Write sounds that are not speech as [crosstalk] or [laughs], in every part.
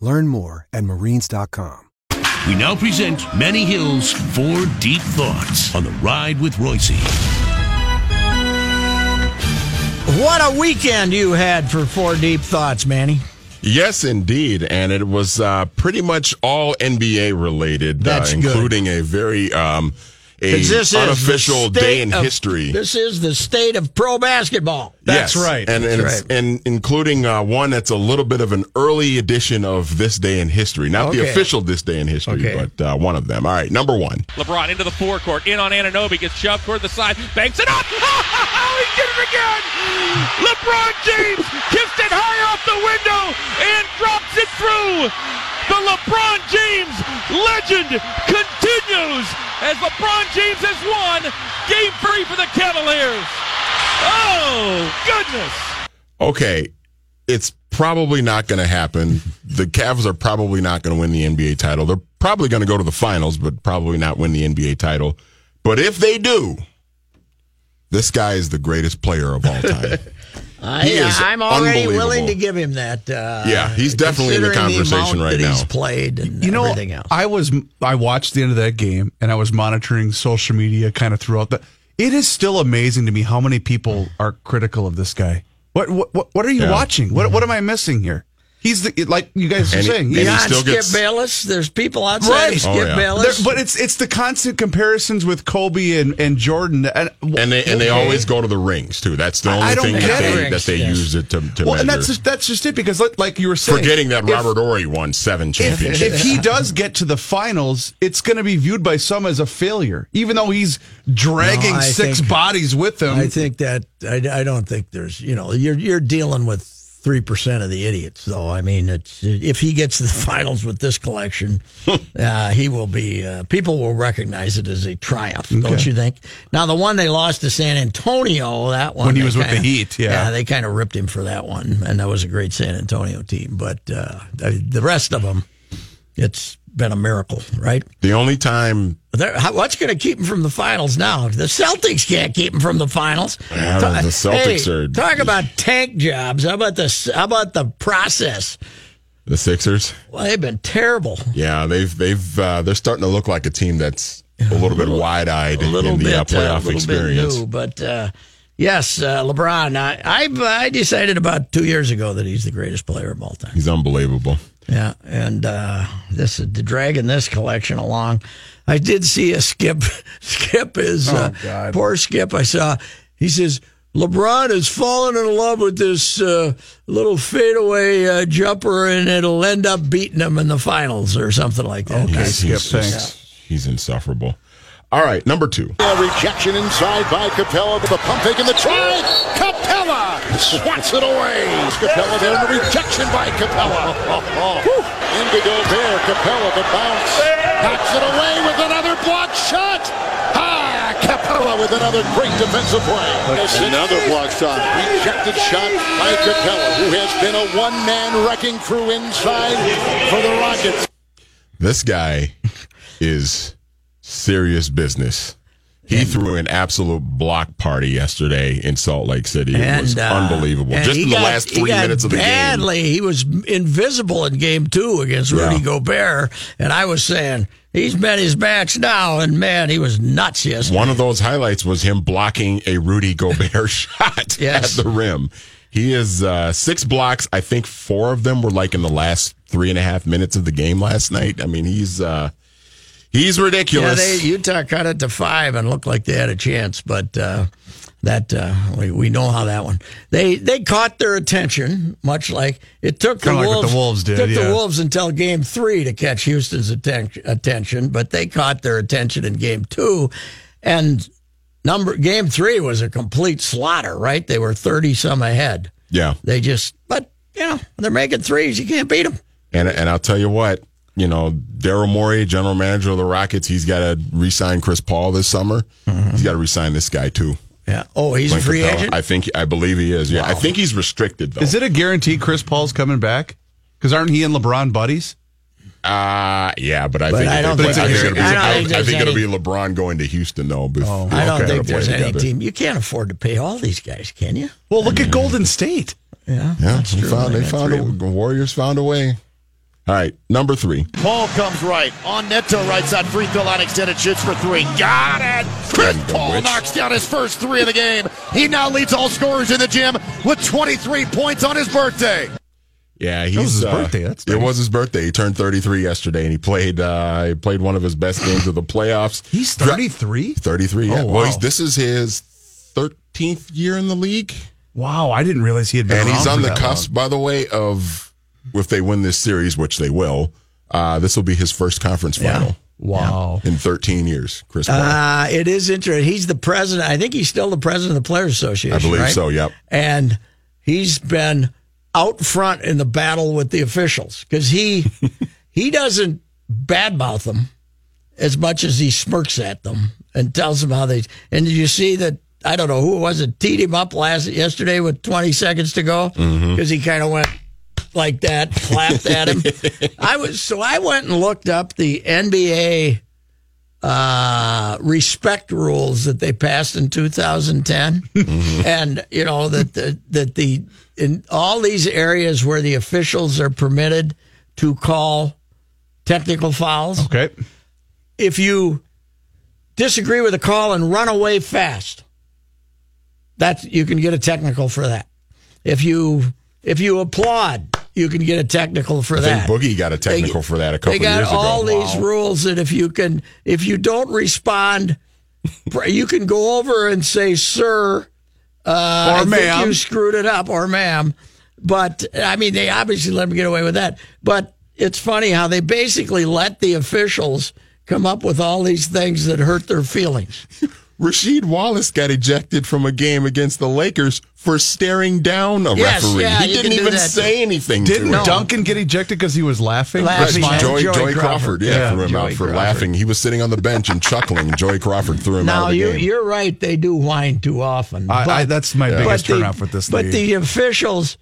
Learn more at marines.com. We now present Manny Hill's Four Deep Thoughts on the Ride with Reusse. What a weekend you had for Four Deep Thoughts, Manny. Yes, indeed, and it was uh, pretty much all NBA related, uh, That's good. including a very um, a 'Cause this is the unofficial day in of- history. This is the state of pro basketball. Yes, and and, it's, and including uh, one that's a little bit of an early edition of this day in history, not the official this day in history, Okay. but uh, one of them. All right, number one. LeBron into the forecourt, in on Anunoby, gets shoved toward the side, banks it up. [laughs] he did it again. LeBron James kissed it high off the window and drops it through. The LeBron James legend continues as LeBron James has won game three for the Cavaliers. Oh, goodness. Okay, it's probably not going to happen. The Cavs are probably not going to win the NBA title. They're probably going to go to the finals, but probably not win the NBA title. But if they do, this guy is the greatest player of all time. [laughs] I, He is I'm already willing to give him that. Uh, Yeah, he's definitely in the conversation amount right that He's now. played and You know, everything else. I was I watched the end of that game and I was monitoring social media kind of throughout that. It is still amazing to me how many people are critical of this guy. What what what, what are you Yeah. watching? What what am I missing here? He's the like you guys are saying. and he's- he Beyond still Skip gets- Bayless, there's people outside Right. Skip Oh, yeah. Bayless. there- but it's it's the constant comparisons with Kobe and, and Jordan and and they and they always go to the rings too. That's the only I thing that they, it. that they Yes. use it to, to well, measure. and that's just, that's just it because like, like you were saying, Forgetting that if- Robert Horry won seven championships. if he does get to the finals, it's going to be viewed by some as a failure, even though he's dragging No, six think- bodies with him. I think that I, I don't think there's you know you're you're dealing with three percent of the idiots though. I mean, it's if he gets to the [laughs] finals with this collection, [laughs] uh, he will be. Uh, people will recognize it as a triumph, don't you think? Now the one they lost to San Antonio, that one When he was with the Heat, yeah. they kind of ripped him for that one, and that was a great San Antonio team. But uh, the rest of them, it's been a miracle, right? the only time They're- how- what's going to keep them from the finals now? The Celtics can't keep them from the finals. Yeah, Ta- the Celtics hey, are- talk about tank jobs. How about the how about the process? the Sixers, Well, they've been terrible. yeah, they've they've uh, they're starting to look like a team that's a little bit wide eyed in the bit, uh, uh, playoff little experience. bit new, but uh, yes, uh, LeBron. I, I I decided about two years ago that he's the greatest player of all time. He's unbelievable. Yeah, and uh, this is dragging this collection along. I did see a skip. [laughs] Skip is uh, poor Skip. I saw. He says LeBron has fallen in love with this uh, little fadeaway uh, jumper, and it'll end up beating him in the finals or something like that. He's, Skip, he's, thanks. he's insufferable. All right, number two. A rejection inside by Capela. The pump fake and the try. Capela swats it away. Capela there and the rejection by Capela. Whew. Into Gobert. Capela the bounce. Knocks it away with another block shot. Ah, Capela with another great defensive play. Another block shot. Rejected shot by Capela, who has been a one-man wrecking crew inside for the Rockets. This guy is serious business. He threw an absolute block party yesterday in Salt Lake City. It was uh, unbelievable. and Just in the got- last three minutes of the game. badly. He was invisible in game two against Rudy Yeah. Gobert, and I was saying he's met his match now, and man, he was nuts yesterday. One of those highlights was him blocking a Rudy Gobert [laughs] shot Yes. at the rim. He is uh, six blocks. I think four of them were like in the last three and a half minutes of the game last night. I mean, he's uh, he's Yeah, ridiculous. they, Utah cut it to five and looked like they had a chance, but uh, that uh, we, we know how that one. They they caught their attention, much like it took the like Wolves. the Wolves did, took yeah. the Wolves until game three to catch Houston's atten- attention, but they caught their attention in game two, and number game three was a complete slaughter. Right, they were thirty some ahead. yeah, They just, but you know, they're making threes. You can't beat them. and and I'll tell you what, you know, Daryl Morey, general manager of the Rockets, he's got to re-sign Chris Paul this summer. He's got to re-sign this guy too. Yeah. Oh, he's a free Capela. agent. I think I believe he is. Yeah, I think he's restricted though. Is it a guarantee Chris Paul's coming back? Because aren't he and LeBron buddies? Uh yeah, but I But think I don't think think, there's- it'll be, I I, think I think it'll be LeBron going to Houston though. before I don't think there's any together. team. You can't afford to pay all these guys, can you? Well, look at Golden State. Yeah, Yeah, that's they true. found they found a. Warriors found a way. All right, number three. Paul comes right. On Neto, right side, free throw line extended, shoots for three. Got it! Chris Good Paul witch. knocks down his first three of the game. He now leads all scorers in the gym with 23 points on his birthday. Yeah, he's was his uh, birthday. That's it was his birthday. He turned 33 yesterday, and he played. Uh, he played one of his best games of the playoffs. He's Dra- 33? 33. Yeah. Oh, Well, wow. he's, this is his 13th year in the league, Wow, I didn't realize he had been and he's on for the that cusp, by the way, of if they win this series, which they will. Uh, this will be his first conference final long. Wow. in 13 years. Chris. Uh, it is interesting. He's the president. I think he's still the president of the Players Association. I believe right? so. Yep. And he's been out front in the battle with the officials because he [laughs] he doesn't badmouth them as much as he smirks at them and tells them how they. And did you see that? I don't know who it was that teed him up last yesterday with 20 seconds to go because he kind of went like that, clapped at him. [laughs] I was so I went and looked up the NBA uh, respect rules that they passed in 2010, and you know that the, that the in all these areas where the officials are permitted to call technical fouls, Okay. if you disagree with a call and run away fast, that you can get a technical for that. If you if you applaud, you can get a technical for I that. think Boogie got a technical for that a couple They got years ago. all these rules that if you can, if you don't respond, you can go over and say, "Sir," uh, I think ma'am. you screwed it up, or "Ma'am." But I mean, they obviously let them get away with that. But it's funny how they basically let the officials come up with all these things that hurt their feelings. [laughs] Rasheed Wallace got ejected from a game against the Lakers for staring down a Yes, referee. yeah, he didn't even that. say anything. Didn't to. Duncan get ejected because he was laughing? Laughing. Or Yeah, Joy. Joy, Joey Crawford, Crawford. yeah, Yeah, threw him Joey out for Crawford. laughing. He was sitting on the bench and chuckling. Joey Crawford threw him out Now you, game. you're right; they do whine too often. I, I, that's my biggest but turnoff with this But league. the officials,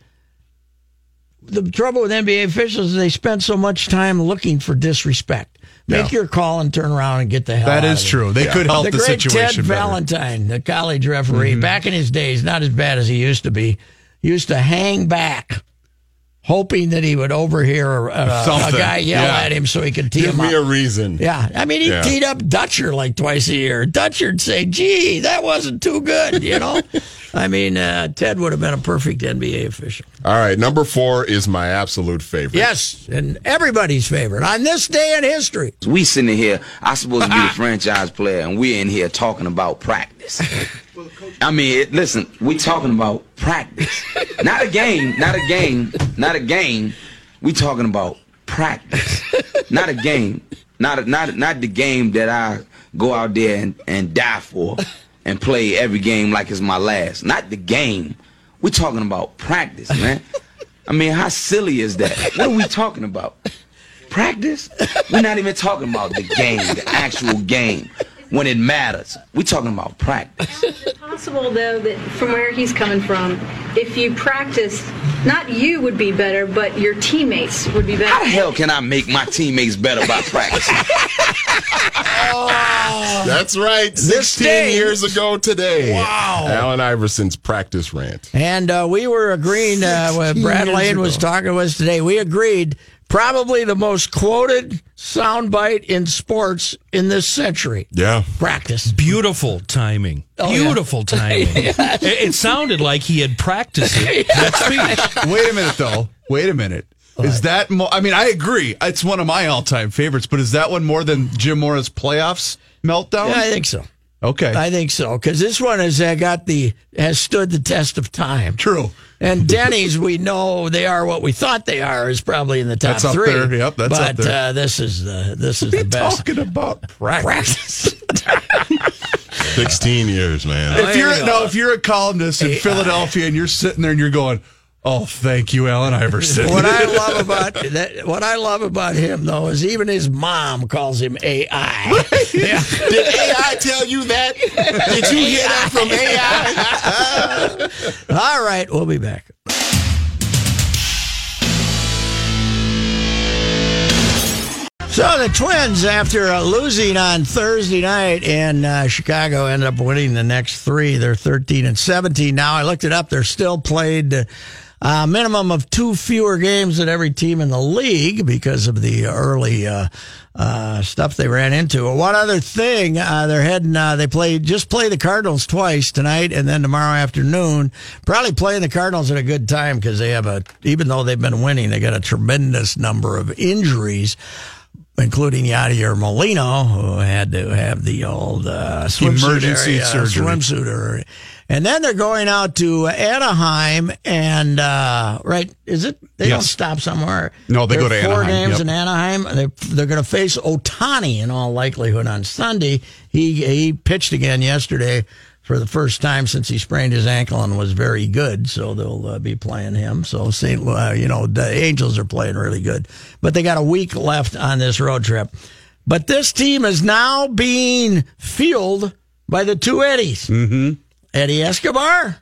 the trouble with NBA officials is they spend so much time looking for disrespect. Make Yeah. your call and turn around and get the hell that is true. They could help the the, great situation Ted better. Mm-hmm. Valentine, the college referee, back in his days, not as bad as he used to be, used to hang back, hoping that he would overhear uh, a Something. guy yell Yeah. at him so he could tee him up. Give him me up. a reason. Yeah, I mean, he Yeah. teed up Dutcher like twice a year. Dutcher'd say, "Gee, that wasn't too good," you know. [laughs] I mean, uh, Ted would have been a perfect NBA official. All right, number four is my absolute favorite. Yes, and everybody's favorite on this day in history. We sitting here, I'm supposed to be the [laughs] franchise player, and we're in here talking about practice. [laughs] I mean, listen, we talking about practice, not a game, not a game, not a game. We talking about practice, not a game, not a, not not the game that I go out there and, and die for, and play every game like it's my last. Not the game. We talking about practice, man. I mean, how silly is that? What are we talking about? Practice? We're not even talking about the game, the actual game, when it matters. We're talking about practice. possible though that from where he's coming from, if you practice, not you would be better, but your teammates would be better? How the hell can I make my teammates better by practicing? [laughs] That's right. This 16 day- years ago today. Wow. Allen Iverson's practice rant. And uh, we were agreeing, uh, when Brad years Lane was talking to us today, we agreed probably the most quoted soundbite in sports in this century. Yeah. Practice. Beautiful timing. Oh, yeah. Beautiful [laughs] timing. it, it sounded like he had practiced it, [laughs] that speech. Wait a minute, though. Wait a minute. Is that? Mo- I mean, I agree. It's one of my all-time favorites. But is that one more than Jim Mora's playoffs meltdown? Yeah, I think so. Okay. I think so because this one has uh, got the has stood the test of time. True. And Denny's, we know they are what we thought they are, is probably in the top That's up three. there. Yep, that's but, up there. Uh, this is the this is the best talking about practice. [laughs] 16 years, man. if you're no, if you're a columnist in Hey, Philadelphia and you're sitting there and you're going, "Oh, thank you, Allen Iverson." what I [laughs] love about that, what I love about him though is even his mom calls him AI. Yeah. Did AI tell you that? Did you hear that from AI? All right, we'll be back. So the Twins, after uh, losing on Thursday night in uh, Chicago, ended up winning the next three. They're 13 and 17 now. I looked it up. They're still played uh, a minimum of two fewer games than every team in the league because of the early uh, uh, stuff they ran into. One other thing, uh, they're heading. Uh, they play just play the Cardinals twice tonight, and then tomorrow afternoon. Probably playing the Cardinals at a good time because they have a. Even though they've been winning, they got a tremendous number of injuries including Yadier Molina, who had to have the old uh, swimsuit Emergency area, surgery. swimsuit area. And then they're going out to Anaheim, and uh, right, is it? They don't stop somewhere. No, they There go to four Anaheim, games yep. in Anaheim. They're, they're going to face Ohtani in all likelihood on Sunday. He he pitched again yesterday for the first time since he sprained his ankle and was very good. So they'll uh, be playing him. So St. Uh, you know, the Angels are playing really good, but they got a week left on this road trip. But this team is now being fueled by the two Eddies. Mm-hmm. Eddie Escobar.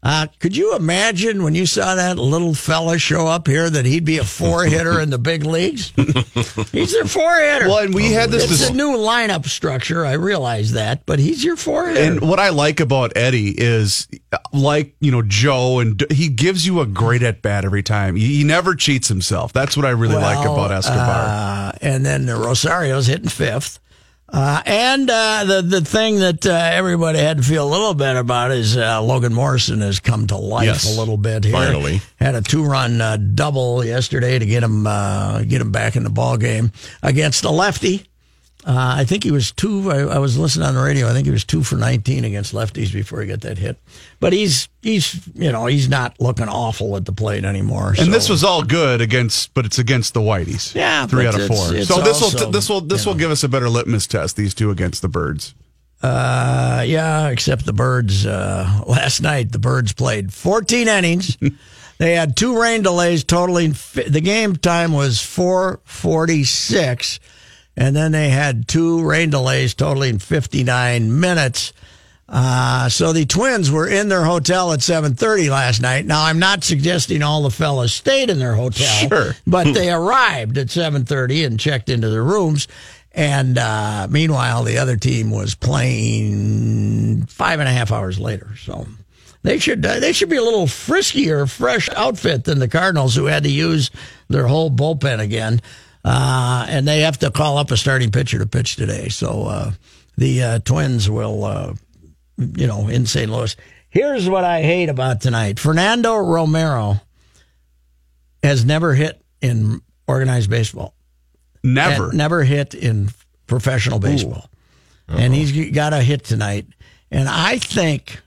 Uh, could you imagine when you saw that little fella show up here that he'd be a four hitter in the big leagues? [laughs] he's their four hitter. Well, and we had this It's dis- a new lineup structure. I realize that, but he's your four hitter. And what I like about Eddie is, like you know Joe, and he gives you a great at bat every time. He, he never cheats himself. That's what I really like about Escobar. Uh, and then the Rosario's hitting fifth. Uh, and uh, the the thing that uh, everybody had to feel a little bit about is uh, Logan Morrison has come to life Yes. a little bit here. Finally. had a two run uh, double yesterday to get him uh, get him back in the ball game against a lefty. Uh, I think he was two. I, I was listening on the radio. I think he was two for nineteen against lefties before he got that hit. But he's he's you know he's not looking awful at the plate anymore. and so- this was all good against, but it's against the Whiteys. Yeah, three out of it's- four. it's so this will this will this will give us a better litmus test. These two against the Birds. Uh, yeah, except the Birds. Uh, [laughs] last night, the Birds played 14 innings. [laughs] they had two rain delays, totaling fi- the game time was 4:46, and then they had two rain delays, totaling 59 minutes. Uh, so the Twins were in their hotel at 7:30 last night. Now, I'm not suggesting all the fellas stayed in their hotel, Sure. but they arrived at 7:30 and checked into their rooms. And uh, meanwhile, the other team was playing five and a half hours later. So they should uh, they should be a little friskier, fresh outfit than the Cardinals, who had to use their whole bullpen again. Uh, and they have to call up a starting pitcher to pitch today. So uh, the uh, Twins will, uh, you know, in St. Louis. Here's what I hate about tonight: Fernando Romero has never hit in organized baseball Never. and never hit in professional baseball. And he's got a hit tonight. And I think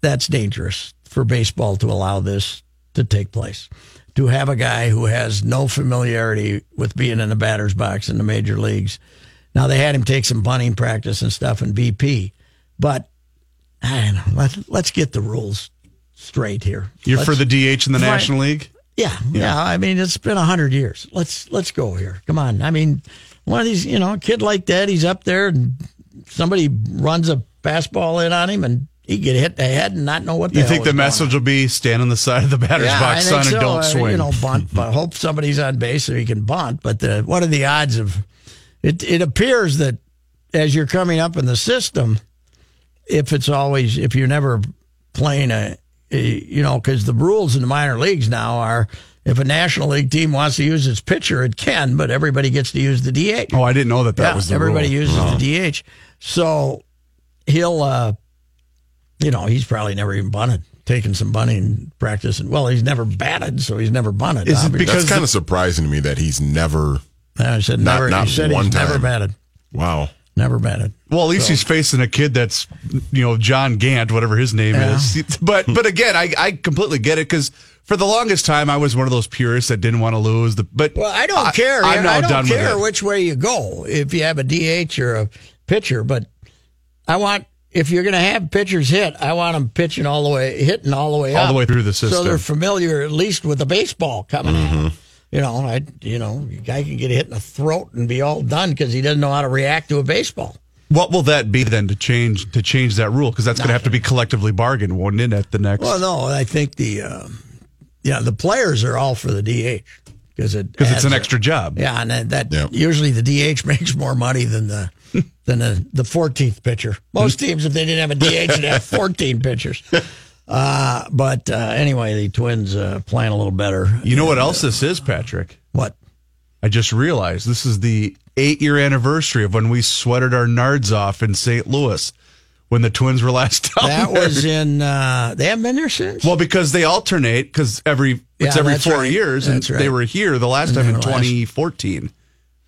that's dangerous for baseball to allow this to take place. To have a guy who has no familiarity with being in the batter's box in the major leagues. Now, they had him take some bunting practice and stuff in BP, but I don't know, let, let's get the rules straight here. You're Let's- for the DH in the Right. National League. yeah, yeah. I mean, it's been a hundred years. Let's let's go here. Come on. I mean, one of these, you know, a kid like that, he's up there and somebody runs a fastball in on him and he get hit in the head and not know what the You think the message will be stand on the side of the batter's yeah, box, son, think and don't Uh, swing? You know, bunt. [laughs] but hope somebody's on base so he can bunt. But the, what are the odds of? It it appears that as you're coming up in the system, if it's always if you're never playing a, a you know, because the rules in the minor leagues now are if a national league team wants to use its pitcher, it can, but everybody gets to use the DH. oh, I didn't know that that yeah, was the everybody rule. uses the DH. So he'll, uh, you know, he's probably never even bunted. taking some bunting practice. And well, he's never batted, so he's never bunted. Is it because That's kind of surprising to me that he's never. I said not- never. not he said one he's never batted. Wow. Never batted. Well, at least he's facing a kid that's, you know, John Gant, whatever his name Yeah. is. [laughs] But but again, I, I completely get it because for the longest time I was one of those purists that didn't want to lose. The but Well, I don't care. I'm now I don't done care with it. which way you go. If you have a DH or a pitcher, but I want if you're going to have pitchers hit, I want them pitching all the way, hitting all the way All up, the way through the system, so they're familiar at least with the baseball coming. Mm-hmm. You know, I you know, a guy can get hit in the throat and be all done because he doesn't know how to react to a baseball. What will that be then to change to change that rule? Because that's going to have to be collectively bargained, won't it? At the next, Well, no, I think the uh, yeah the players are all for the DH because it because it's an extra job. Yeah, and that, that Yep. usually the DH [laughs] makes more money than the [laughs] than the the 14th pitcher. Most teams, if they didn't have a DH, would have 14 pitchers. Uh, but uh, anyway, the Twins uh, playing a little better. You know what else this is, Patrick? What? I just realized this is the eight year anniversary of when we sweated our nards off in St. Louis when the Twins were last [laughs] down That there. was in. Uh, they haven't been there since. Well, because they alternate, because every it's Yeah, every four right. years, and right. they were here the last And time in were last- 2014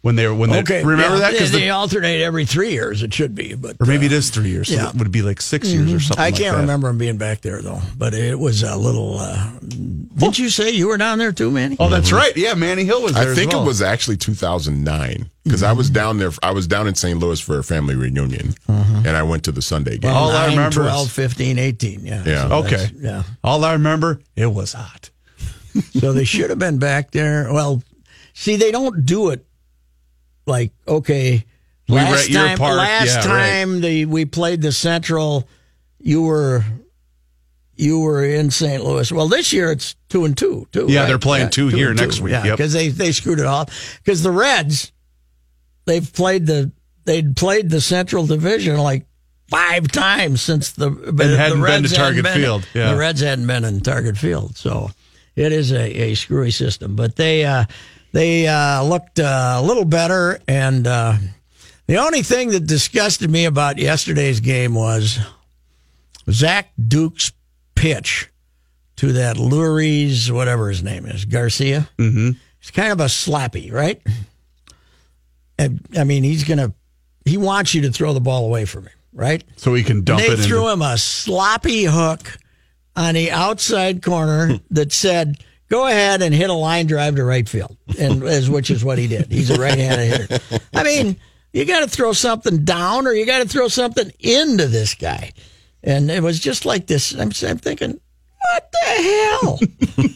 when they were when they okay, remember yeah, that because they, they alternate every three years. It should be, but or maybe uh, it is three years. So yeah. it would be like 6 years or something. I can't that. remember him being back there though. But it was a little. Uh, didn't you say you were down there too, Manny? Oh, that's right. Yeah, Manny Hill was there. I as think well. it was actually 2009 because I Mm-hmm. was down there. I was down in St. Louis for a family reunion, and I went to the Sunday game. All I remember is- 12, 15, 18. Yeah. Yeah. So Okay. Yeah. All I remember, it was hot. So they should have been back there. Well, see, they don't do it like okay. We last time, park. last Yeah, right. the we played the Central, you were you were in St. Louis. Well, this year it's two and two. Two. Yeah, right? they're playing two here and next week. Yeah, Yep. because they they screwed it off. Because the Reds, they've played the they'd played the Central Division like five times since the but hadn't the been Reds to Target hadn't been- Field. Yeah. The Reds hadn't been in Target Field, so it is a, a screwy system. But they uh, they uh, looked uh, a little better, and uh, the only thing that disgusted me about yesterday's game was Zach Duke's pitch to that Luries, whatever his name is, Garcia. Mm-hmm. It's kind of a slappy, right? And, I mean, he's gonna he wants you to throw the ball away from him, right? So he can dump they it threw into. him a sloppy hook on the outside corner that said, "Go ahead and hit a line drive to right field," and as which is what he did. He's a right-handed hitter. I mean, you got to throw something down, or you got to throw something into this guy. And it was just like this. I'm, I'm thinking, what the hell?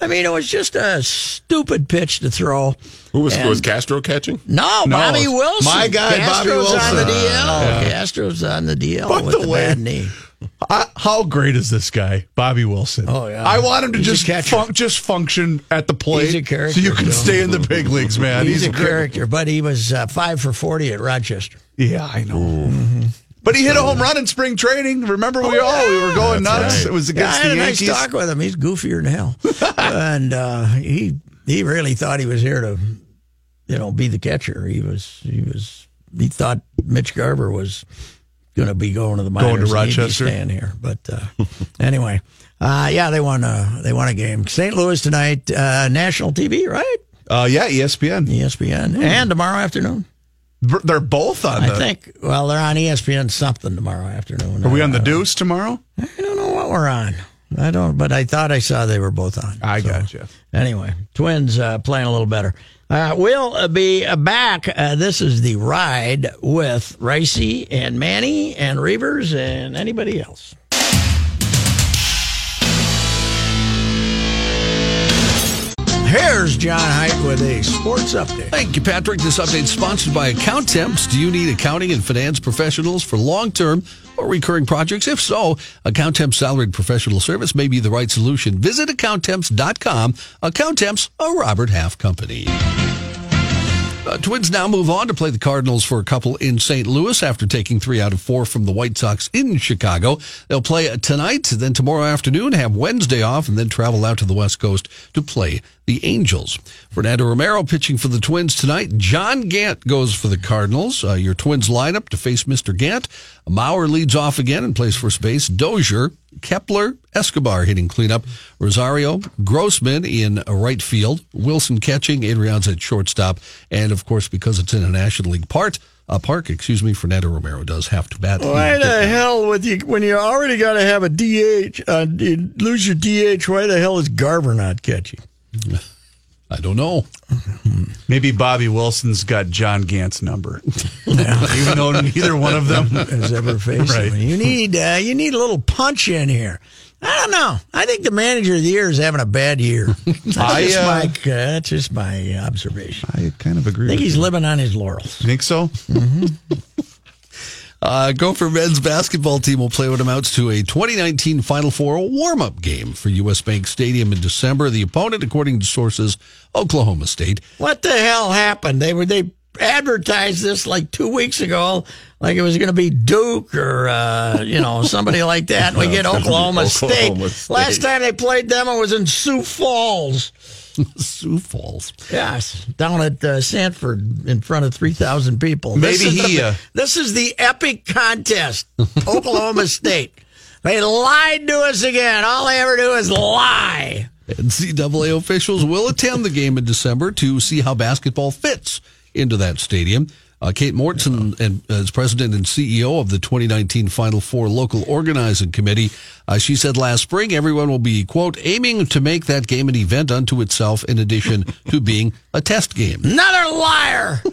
I mean, it was just a stupid pitch to throw. Who was And- was Castro catching? No, No, Bobby Wilson. my guy, Bobby Castro's on the Wilson. DL. Castro's on the DL By with the the, way- bad knee. I, how great is this guy, Bobby Wilson? Oh, yeah. I want him to He's just fun- just function at the plate, He's a character, so you can stay in the big leagues, man. He's, a great- character, but he was uh, five for forty at Rochester. Yeah, I know. But he hit a home run in spring training. Remember, we all we were going nuts. right. It was Oh, Yeah, I against had the a nice talk with him. He's goofier than hell, [laughs] and uh, he he really thought he was here to, you know, be the catcher. He was he was he thought Mitch Garver was going to be going to the minors. Going to Rochester? staying here. But uh, [laughs] anyway, uh, yeah, they won a they won a game. St. Louis tonight, uh, national TV, right? Uh, yeah, ESPN. ESPN, and tomorrow afternoon. They're both on I the. think. Well, they're on ESPN something tomorrow afternoon. Are we on the Uh, Deuce tomorrow? I don't know what we're on. I don't, but I thought I saw they were both on. I So, got you. Anyway, Twins uh, playing a little better. Uh, we'll uh, be back. Uh, this is the ride with Reusse and Manny and Reavers and anybody else. Here's John Height with a sports update. Thank you, Patrick. This update is sponsored by Accountemps. Do you need accounting and finance professionals for long term or recurring projects? If so, Accountemps salaried professional service may be the right solution. Visit Accountemps.com. Account Temps, a Robert Half company. Uh, Twins now move on to play the Cardinals for a couple in St. Louis after taking three out of four from the White Sox in Chicago. They'll play tonight, then tomorrow afternoon, have Wednesday off, and then travel out to the West Coast to play the Angels. Fernando Romero pitching for the Twins tonight. John Gant goes for the Cardinals. Uh, your Twins lineup to face Mr. Gant. Mauer leads off again and plays first base. Dozier Kepler, Escobar hitting cleanup, Rosario, Grossman in right field, Wilson catching, Adrianza at shortstop, and of course, because it's in a National League part, uh, park, excuse me, Fernando Romero does have to bat. Why the hell with you when you already got to have a DH? Uh, you lose your DH. Why the hell is Garver not catching? I don't know. Maybe Bobby Wilson's got John Gant's number, [laughs] even though neither one of them has ever faced Right. him. You need uh, you need a little punch in here. I don't know. I think the manager of the year is having a bad year. [laughs] That's, I, just, uh, my, uh, that's just my observation. I kind of agree. I think he's you. living on his laurels. Think so? [laughs] Uh, Gopher men's basketball team will play what amounts to a 2019 Final Four warm up game for U.S. Bank Stadium in December. The opponent, according to sources, Oklahoma State. What the hell happened? They were they advertised this like two weeks ago, like it was going to be Duke or uh, you know [laughs] somebody like that. We get Oklahoma, Oklahoma State. State. Last time they played them, it was in Sioux Falls. Sioux Falls. Yes, down at uh, Sanford in front of three thousand people. This Maybe is he, The, uh, this is the epic contest. [laughs] Oklahoma State. They lied to us again. All they ever do is lie. NCAA officials will attend the game in December to see how basketball fits into that stadium. Uh, Kate Mortenson, and, as president and CEO of the 2019 Final Four Local Organizing Committee, uh, she said last spring everyone will be, quote, aiming to make that game an event unto itself in addition [laughs] to being a test game. Another liar. [laughs]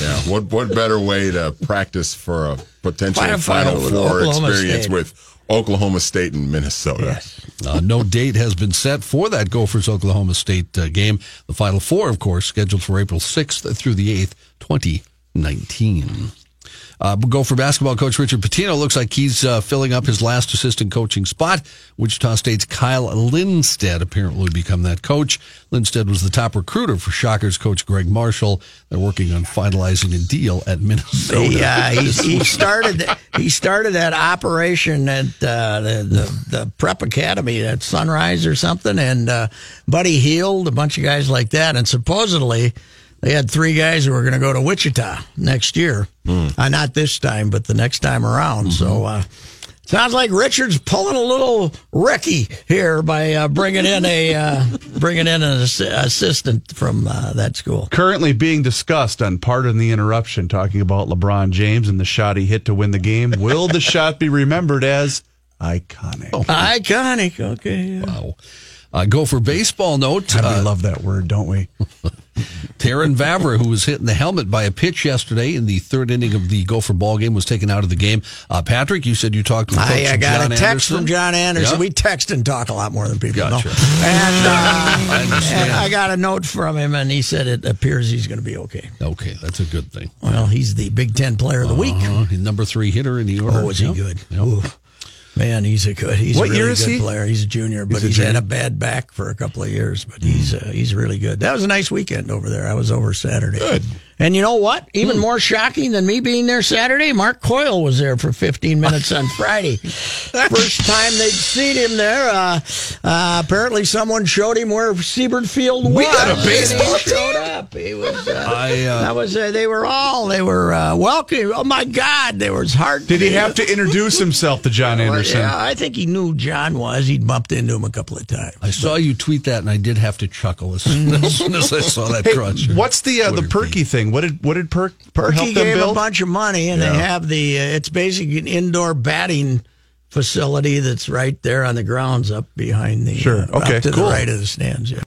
Yeah. What what better way to practice for a potential Final Final, Four Four experience State. with Oklahoma State and Minnesota? Uh, no date has been set for that Gophers Oklahoma State uh, game. The Final Four, of course, scheduled for April 6th through the 8th, 2019. Uh, for basketball coach Richard Pitino looks like he's uh, filling up his last assistant coaching spot. Wichita State's Kyle Lindsted apparently will become that coach. Lindsted was the top recruiter for Shockers coach Gregg Marshall. They're working on finalizing a deal at Minnesota. Yeah, he, [laughs] he started he started that operation at uh, the, the the prep academy at Sunrise or something, and uh, Buddy Hield, a bunch of guys like that, and supposedly they had three guys who were going to go to Wichita next year. Uh, not this time, but the next time around. So. Uh, Sounds like Richard's pulling a little Ricky here by uh, bringing in a uh, [laughs] bringing in an ass- assistant from uh, that school. Currently being discussed on Pardon the Interruption, talking about LeBron James and the shot he hit to win the game. Will the [laughs] shot be remembered as iconic? Iconic. Okay. Wow. Uh, Gopher baseball note. God, uh, we love that word, don't we? [laughs] Terrin Vavra, who was hit in the helmet by a pitch yesterday in the third inning of the Gopher ball game, was taken out of the game. Uh, Patrick, you said you talked to I, I got John a text Anderson. from John Anderson. Yeah. We text and talk a lot more than people Gotcha. know. And, [laughs] uh, I and I got a note from him, and he said it appears he's going to be okay. Okay, that's a good thing. Well, he's the Big Ten Player of the Week. Uh-huh. He's number three hitter in the order. Oh, is he Yep. good? Yep. Man, he's a good. He's What a really year is good he? player. He's a junior, but He's a he's, junior? had a bad back for a couple of years. But he's uh, he's really good. That was a nice weekend over there. I was over Saturday. Good. And you know what? Even more shocking than me being there Saturday, Mark Coyle was there for 15 minutes on Friday. [laughs] First time they'd seen him there. Uh, uh, apparently, someone showed him where Siebert Field was. We got a and he baseball showed up. He was. Uh, I, uh, that was. Uh, they were all. They were uh, welcome. Oh my God! There was heart. Did he have to introduce himself to John [laughs] Anderson? Yeah, I think he knew John was. He'd bumped into him a couple of times. I saw you tweet that, and I did have to chuckle as soon as, soon as I saw that Hey, crunch. what's the uh, the Perky thing? What did what did Perk Perky help them gave a bunch of money, and they have the. Uh, it's basically an indoor batting facility that's right there on the grounds up behind the. Sure. uh, Okay, up to cool. the right of the stands. Yeah.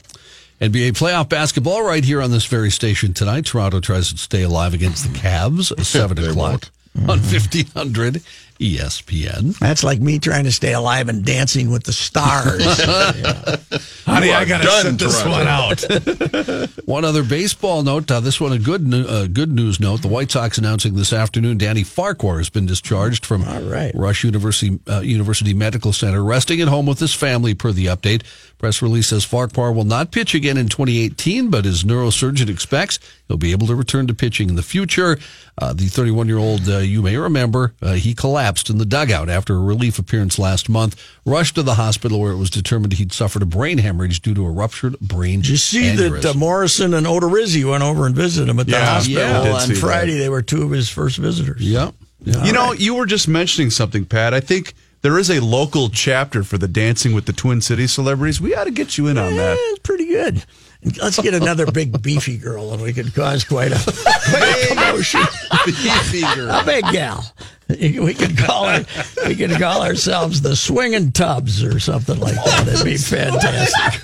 NBA playoff basketball right here on this very station tonight. Toronto tries to stay alive against the Cavs at [laughs] 7 They o'clock on 1500 ESPN. That's like me trying to stay alive and dancing with the stars. [laughs] Honey, I gotta done, sit this Toronto. one out. [laughs] One other baseball note. Uh, this one, a good uh, good news note. The White Sox announcing this afternoon Danny Farquhar has been discharged from All right. Rush University uh, University Medical Center, resting at home with his family. Per the update, press release says Farquhar will not pitch again in 2018, but his neurosurgeon expects he'll be able to return to pitching in the future. Uh, the 31 year old, uh, you may remember, uh, he collapsed in the dugout after a relief appearance last month. Rushed to the hospital where it was determined he'd suffered a brain hemorrhage due to a ruptured brain. Did you see aneurysm. that uh, Morrison and Odorizzi went over and visited him at the Yeah, hospital yeah, on see that. Friday? They were two of his first visitors. Yeah. yeah. you know, you were just mentioning something, Pat. I think there is a local chapter for the Dancing with the Twin Cities celebrities. We ought to get you in on that. It's pretty good. Let's get another big beefy girl, and we could cause quite a, quite a commotion. Beefy girl. A big gal. We could call her. We could call ourselves the Swinging Tubs or something like that. It'd be fantastic.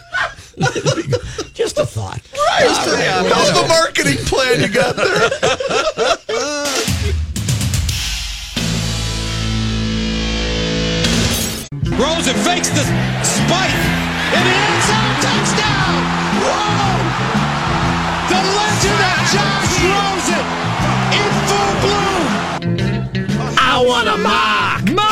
It'd be- Just a thought. How's the marketing plan you got there? Rosen fakes the spike. In the end zone, Josh Rosen in full bloom. I want a mock.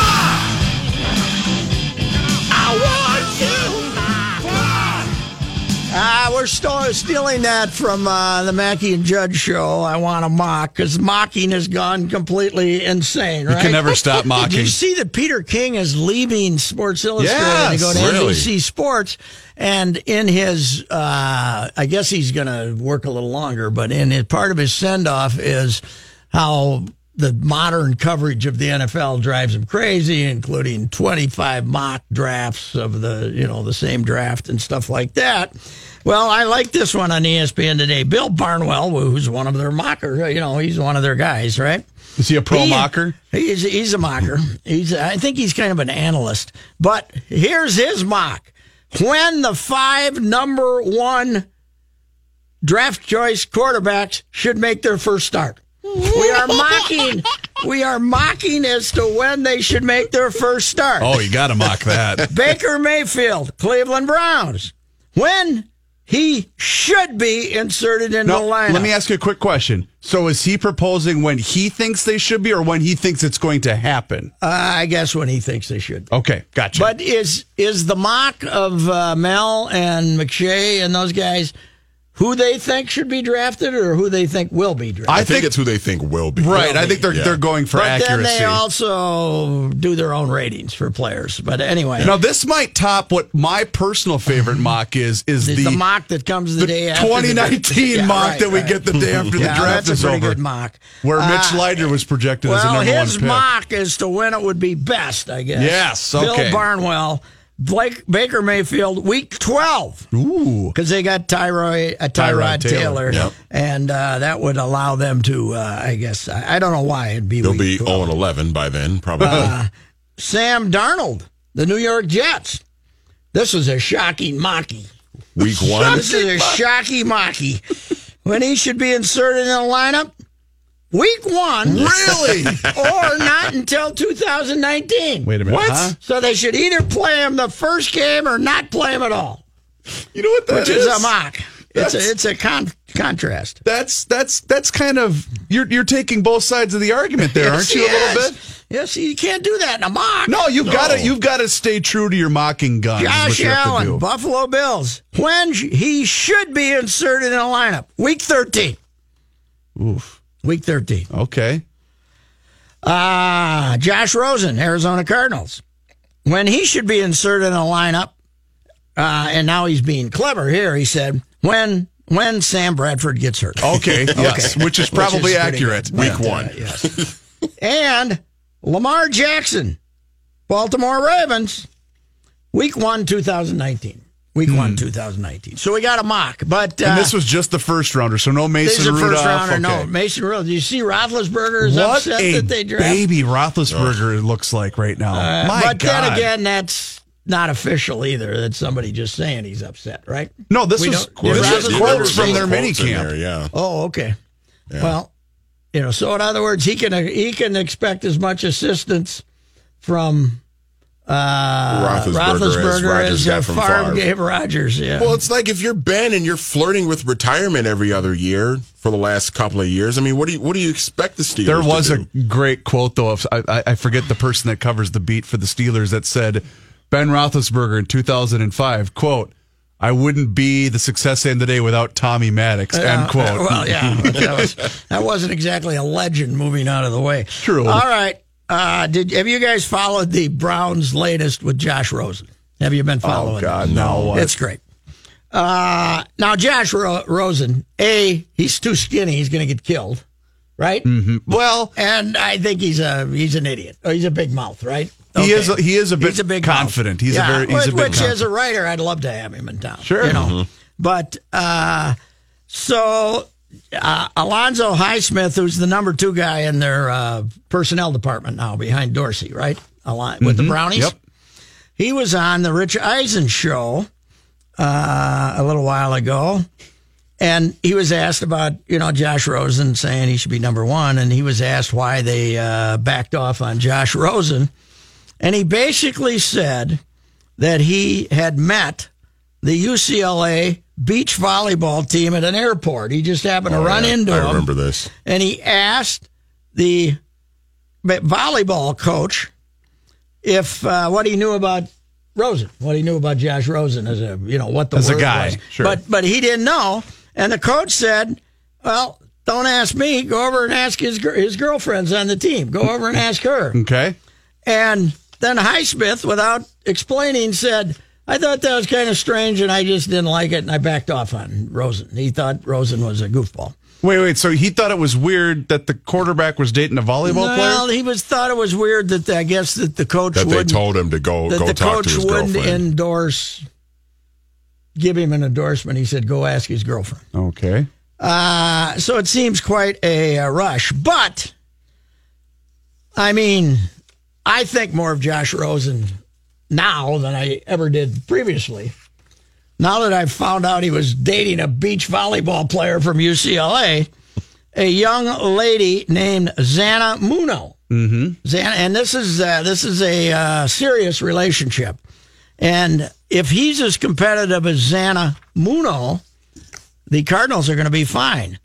We're still stealing that from uh, the Mackey and Judd show. I want to mock because mocking has gone completely insane. Right? You can never stop mocking. [laughs] Did you see that Peter King is leaving Sports Illustrated to go to Yes, really? NBC Sports? And in his, uh, I guess he's going to work a little longer, but in his, part of his send off is how the modern coverage of the NFL drives him crazy, including 25 mock drafts of the, you know, the same draft and stuff like that. Well, I like this one on ESPN today. Bill Barnwell, who's one of their mocker, you know, he's one of their guys, right? Is he a pro He- mocker? He's he's a mocker. He's I think he's kind of an analyst. But here's his mock: when the five number one draft choice quarterbacks should make their first start. We are mocking. We are mocking as to when they should make their first start. Oh, you got to mock that. [laughs] Baker Mayfield, Cleveland Browns. When he should be inserted into No, the lineup. let me ask you a quick question. So, is he proposing when he thinks they should be, or when he thinks it's going to happen? Uh, I guess when he thinks they should. Okay, gotcha. But is is the mock of uh, Mel and McShay and those guys who they think should be drafted or who they think will be drafted? I, I think, think- it's who they think will be. right, I think they're Yeah. they're going for but accuracy. then they also do their own ratings for players. But anyway, now, this might top what my personal favorite [laughs] mock is. Is the, the, the mock that comes the, the day after 2019 [laughs] Yeah, mock right, that we right. get the day after the draft that's a is pretty over, good mock. where Mitch Uh, Leiter was projected as the Well, number his one pick. mock as to when it would be best, I guess. Yes, Okay. Bill okay. Barnwell, Blake Baker Mayfield, week twelve. Ooh, because they got Tyrod, uh, Tyrod, Tyrod Taylor, Taylor, yep. and uh, that would allow them to, uh, I guess, I, I don't know why it'd be. They'll be 12. 0 11 by then, probably. Uh, Sam Darnold, the New York Jets. This is a shocking mocky. Week one. This is a shocking mocky. When he should be inserted in the lineup, week one, really? [laughs] or not until 2019. Wait a minute. What? huh? So they should either play him the first game or not play him at all, You know what that which is? is a mock. It's a, it's a con- contrast. That's that's that's kind of you're you're taking both sides of the argument there, aren't you? A little bit. Yes, you can't do that in a mock. No, you've got to you've got to stay true to your mocking gun. Josh you have to Allen. Buffalo Bills. When he should be inserted in a lineup. Week 13. Oof. Week 13. Okay. Ah, Josh Rosen, Arizona Cardinals. When he should be inserted in a lineup, uh, and now he's being clever here, he said, when when Sam Bradford gets hurt. Okay. [laughs] Yes. Which is probably pretty accurate. good. Week uh, one. yes. [laughs] and Lamar Jackson, Baltimore Ravens, week one, 2019. Week one, 2019. So we got a mock, but uh, Hmm. and this was just the first rounder, so no this Mason is a Rudolph. first rounder. No, Mason Rudolph. Do you see Roethlisberger is What upset a that they drafted? baby Roethlisberger it looks like right now. Uh, My but God. then again, that's not official either. That's somebody just saying he's upset, right? no, this we was don't- this Roethlisberger was was quotes from their mini Quotes in camp. there, yeah. Oh, okay. Well, you know, so in other words, he can he can expect as much assistance from uh, Roethlisberger as Roethlisberger Rodgers as, got uh, from Favre Favre. gave Rodgers. Yeah. Well, it's like if you're Ben and you're flirting with retirement every other year for the last couple of years. I mean, what do you what do you expect the Steelers? There was to a great quote though. Of, I, I- I forget the person that covers the beat for the Steelers that said Ben Roethlisberger in 2005 quote. I wouldn't be the success end today without Tommy Maddox. end quote. Uh, well, yeah, that, was, that wasn't exactly a legend moving out of the way. True. All right. Uh, did have you guys followed the Browns' latest with Josh Rosen? Have you been following? Oh God, no! what? It's great. Uh, now, Josh Ro- Rosen, A, he's too skinny. He's going to get killed. right? hmm Well, And I think he's a he's an idiot. Oh, he's a big mouth, right? He is a- he is a bit He's a big confident. mouth. He's a very- he's a which, bit which as a writer, I'd love to have him in town. Sure. you know. Mhm. But uh, so uh, Alonzo Highsmith, who's the number two guy in their uh, personnel department now, behind Dorsey, right? Alon- with the Mhm. Brownies. Yep. He was on the Rich Eisen show uh, a little while ago. And he was asked about, you know, Josh Rosen saying he should be number one. And he was asked why they uh, backed off on Josh Rosen. And he basically said that he had met the UCLA beach volleyball team at an airport. He just happened to Oh, run yeah. into I him. remember this. And he asked the volleyball coach if uh, what he knew about Rosen, what he knew about Josh Rosen as a you know what the As a guy, was. sure. But but he didn't know, and the coach said, "Well, don't ask me. Go over and ask his his girlfriends on the team. Go over and ask her." [laughs] Okay. And then Highsmith, without explaining, said, I thought that was kind of strange and I just didn't like it and I backed off on Rosen. He thought Rosen was a goofball. Wait, wait. So he thought it was weird that the quarterback was dating a volleyball well, player? Well, he was thought it was weird that I guess that the coach That they told him to go that go the talk coach to his wouldn't girlfriend. endorse give him an endorsement. He said, "Go ask his girlfriend." Okay. Uh, so it seems quite a, uh rush. But, I mean, I think more of Josh Rosen now than I ever did previously. Now that I've found out he was dating a beach volleyball player from UCLA, a young lady named Zana Muno. Mm-hmm. Zana, and this is uh, this is a uh, serious relationship. And if he's as competitive as Zana Muno, the Cardinals are going to be fine.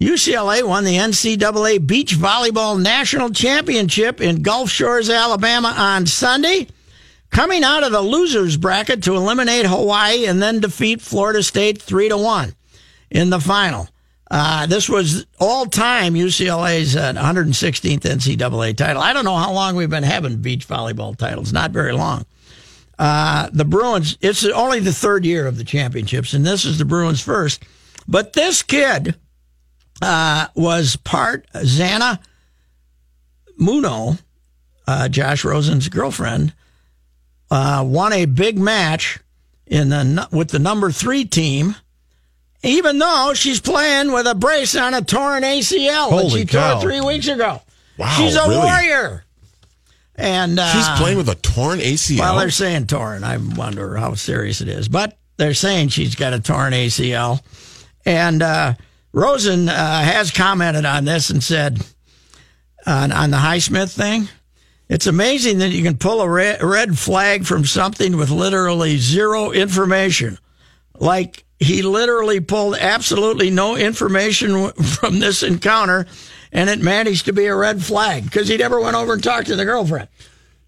UCLA won the NCAA Beach Volleyball National Championship in Gulf Shores, Alabama on Sunday, coming out of the losers bracket to eliminate Hawaii and then defeat Florida State 3 to 1 in the final. Uh, this was all time UCLA's uh, 116th NCAA title. I don't know how long we've been having beach volleyball titles, not very long. Uh, the Bruins, it's only the third year of the championships, and this is the Bruins' first. But this kid uh, was part Zana Muno, uh, Josh Rosen's girlfriend, uh, won a big match in the with the number three team, even though she's playing with a brace on a torn ACL that she cow. tore three weeks ago. Wow, she's a really? warrior. And uh, She's playing with a torn ACL. well, they're saying torn. I wonder how serious it is, but they're saying she's got a torn ACL. And uh, Rosen uh, has commented on this and said on, on the Highsmith thing, it's amazing that you can pull a red, red flag from something with literally zero information. Like he literally pulled absolutely no information [laughs] from this encounter, and it managed to be a red flag because he never went over and talked to the girlfriend.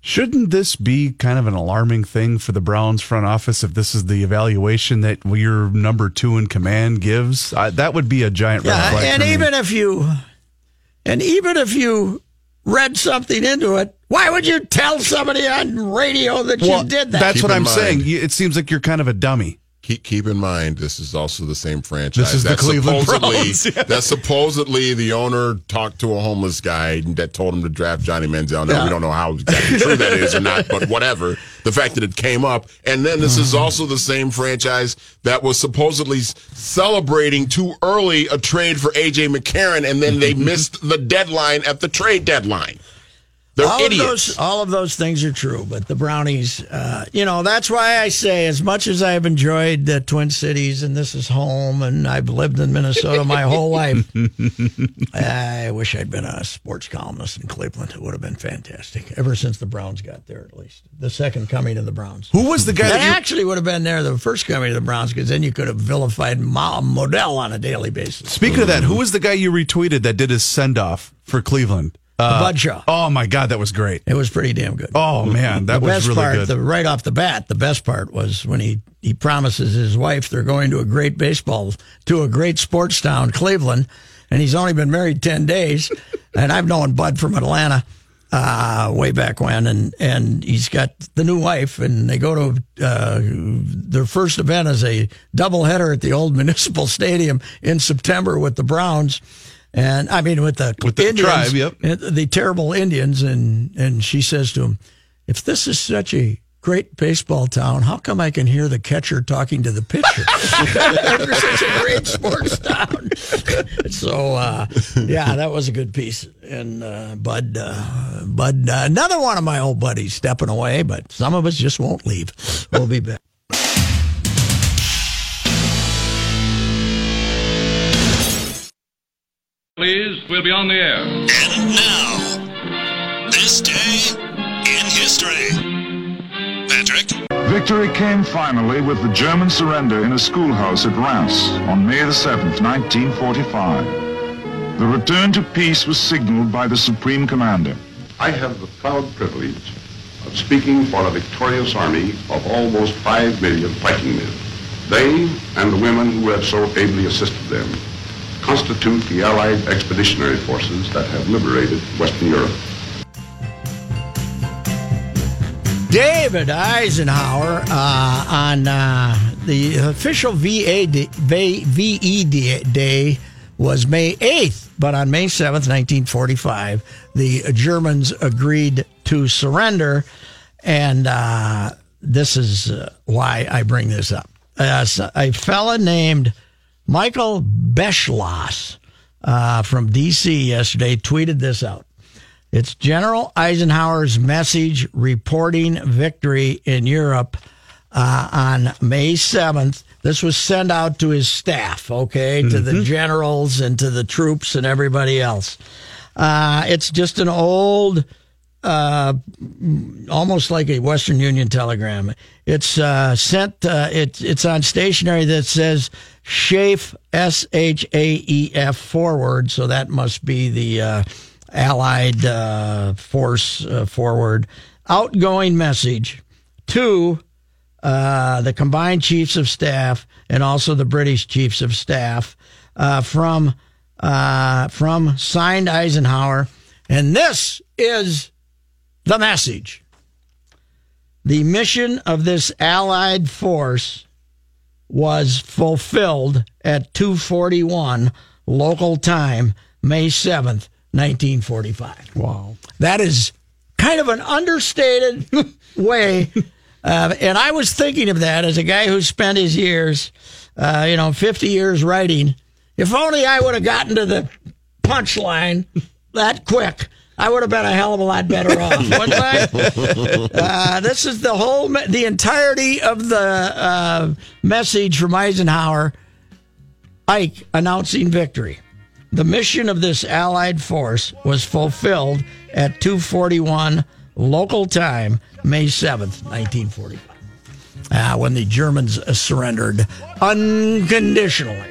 Shouldn't this be kind of an alarming thing for the Browns front office if this is the evaluation that your number two in command gives? I, that would be a giant red Yeah, flag. and for me. even if you, and even if you read something into it, why would you tell somebody on radio that well, you did that? that's Keep what I'm mind- saying. It seems like you're kind of a dummy. Keep, keep in mind, this is also the same franchise. This is the that Cleveland supposedly, Browns, [laughs] yeah. That supposedly the owner talked to a homeless guy that told him to draft Johnny Manziel. Now, Yeah. we don't know how exactly true that is or not, but whatever. The fact that it came up. And then this is mm. also the same franchise that was supposedly celebrating too early a trade for A.J. McCarron, and then they [laughs] missed the deadline at the trade deadline. They're all idiots. Of those, all of those things are true, but the Brownies, uh, you know, that's why I say, as much as I've enjoyed the Twin Cities and this is home, and I've lived in Minnesota my whole [laughs] life, I wish I'd been a sports columnist in Cleveland. It would have been fantastic. Ever since the Browns got there, at least the second coming of the Browns. Who was the guy That that you, actually would have been there the first coming of the Browns, because then you could have vilified Ma- Modell on a daily basis. Speaking of that, who was the guy you retweeted that did his send off for Cleveland? Uh, Bud Shaw. Oh my God, that was great. It was pretty damn good. Oh man, that the was best really part, good. The, right off the bat, the best part was when he, he promises his wife they're going to a great baseball, to a great sports town, Cleveland, and he's only been married 10 days. [laughs] and I've known Bud from Atlanta uh, way back when, and, and he's got the new wife, and they go to uh, their first event as a doubleheader at the old [laughs] municipal stadium in September with the Browns. And I mean, with the With the Indians, tribe, yep. the terrible Indians, and and she says to him, "If this is such a great baseball town, how come I can hear the catcher talking to the pitcher? [laughs] [laughs] After such a great sports town." [laughs] so uh, yeah, that was a good piece. And uh, Bud, uh, Bud, uh, another one of my old buddies stepping away, but some of us just won't leave. We'll be back. Please, we'll be on the air. And now, this day in history. Patrick. Victory came finally with the German surrender in a schoolhouse at Reims on May the 7th, 1945. The return to peace was signaled by the Supreme Commander. I have the proud privilege of speaking for a victorious army of almost five million fighting men. They and the women who have so ably assisted them constitute the Allied expeditionary forces that have liberated Western Europe. David Eisenhower uh, on uh, the official VA day, VE day- was May 8th, but on May 7th, 1945, the Germans agreed to surrender. And uh, this is uh, why I bring this up. Uh, a fella named Michael Beschloss uh, from D.C. yesterday tweeted this out. It's General Eisenhower's message reporting victory in Europe uh, on May 7th. This was sent out to his staff, okay, to the generals and to the troops and everybody else. Uh, it's just an old, uh, almost like a Western Union telegram. It's uh, sent. Uh, it's it's on stationery that says "SHAEF" S H A E F forward. So that must be the uh, Allied uh, force uh, forward. Outgoing message to uh, the combined chiefs of staff and also the British chiefs of staff uh, from uh, from signed Eisenhower, and this is the message. The mission of this Allied force was fulfilled at 241 local time, May 7th, 1945. Wow. That is kind of an understated [laughs] way. Uh, and I was thinking of that as a guy who spent his years, uh, you know, 50 years writing. If only I would have gotten to the punchline that quick, I would have been a hell of a lot better off, [laughs] wouldn't I? Uh, this is the whole, the entirety of the uh, message from Eisenhower, Ike announcing victory. The mission of this Allied force was fulfilled at 241 local time, May 7th, 1945, uh, when the Germans surrendered unconditionally.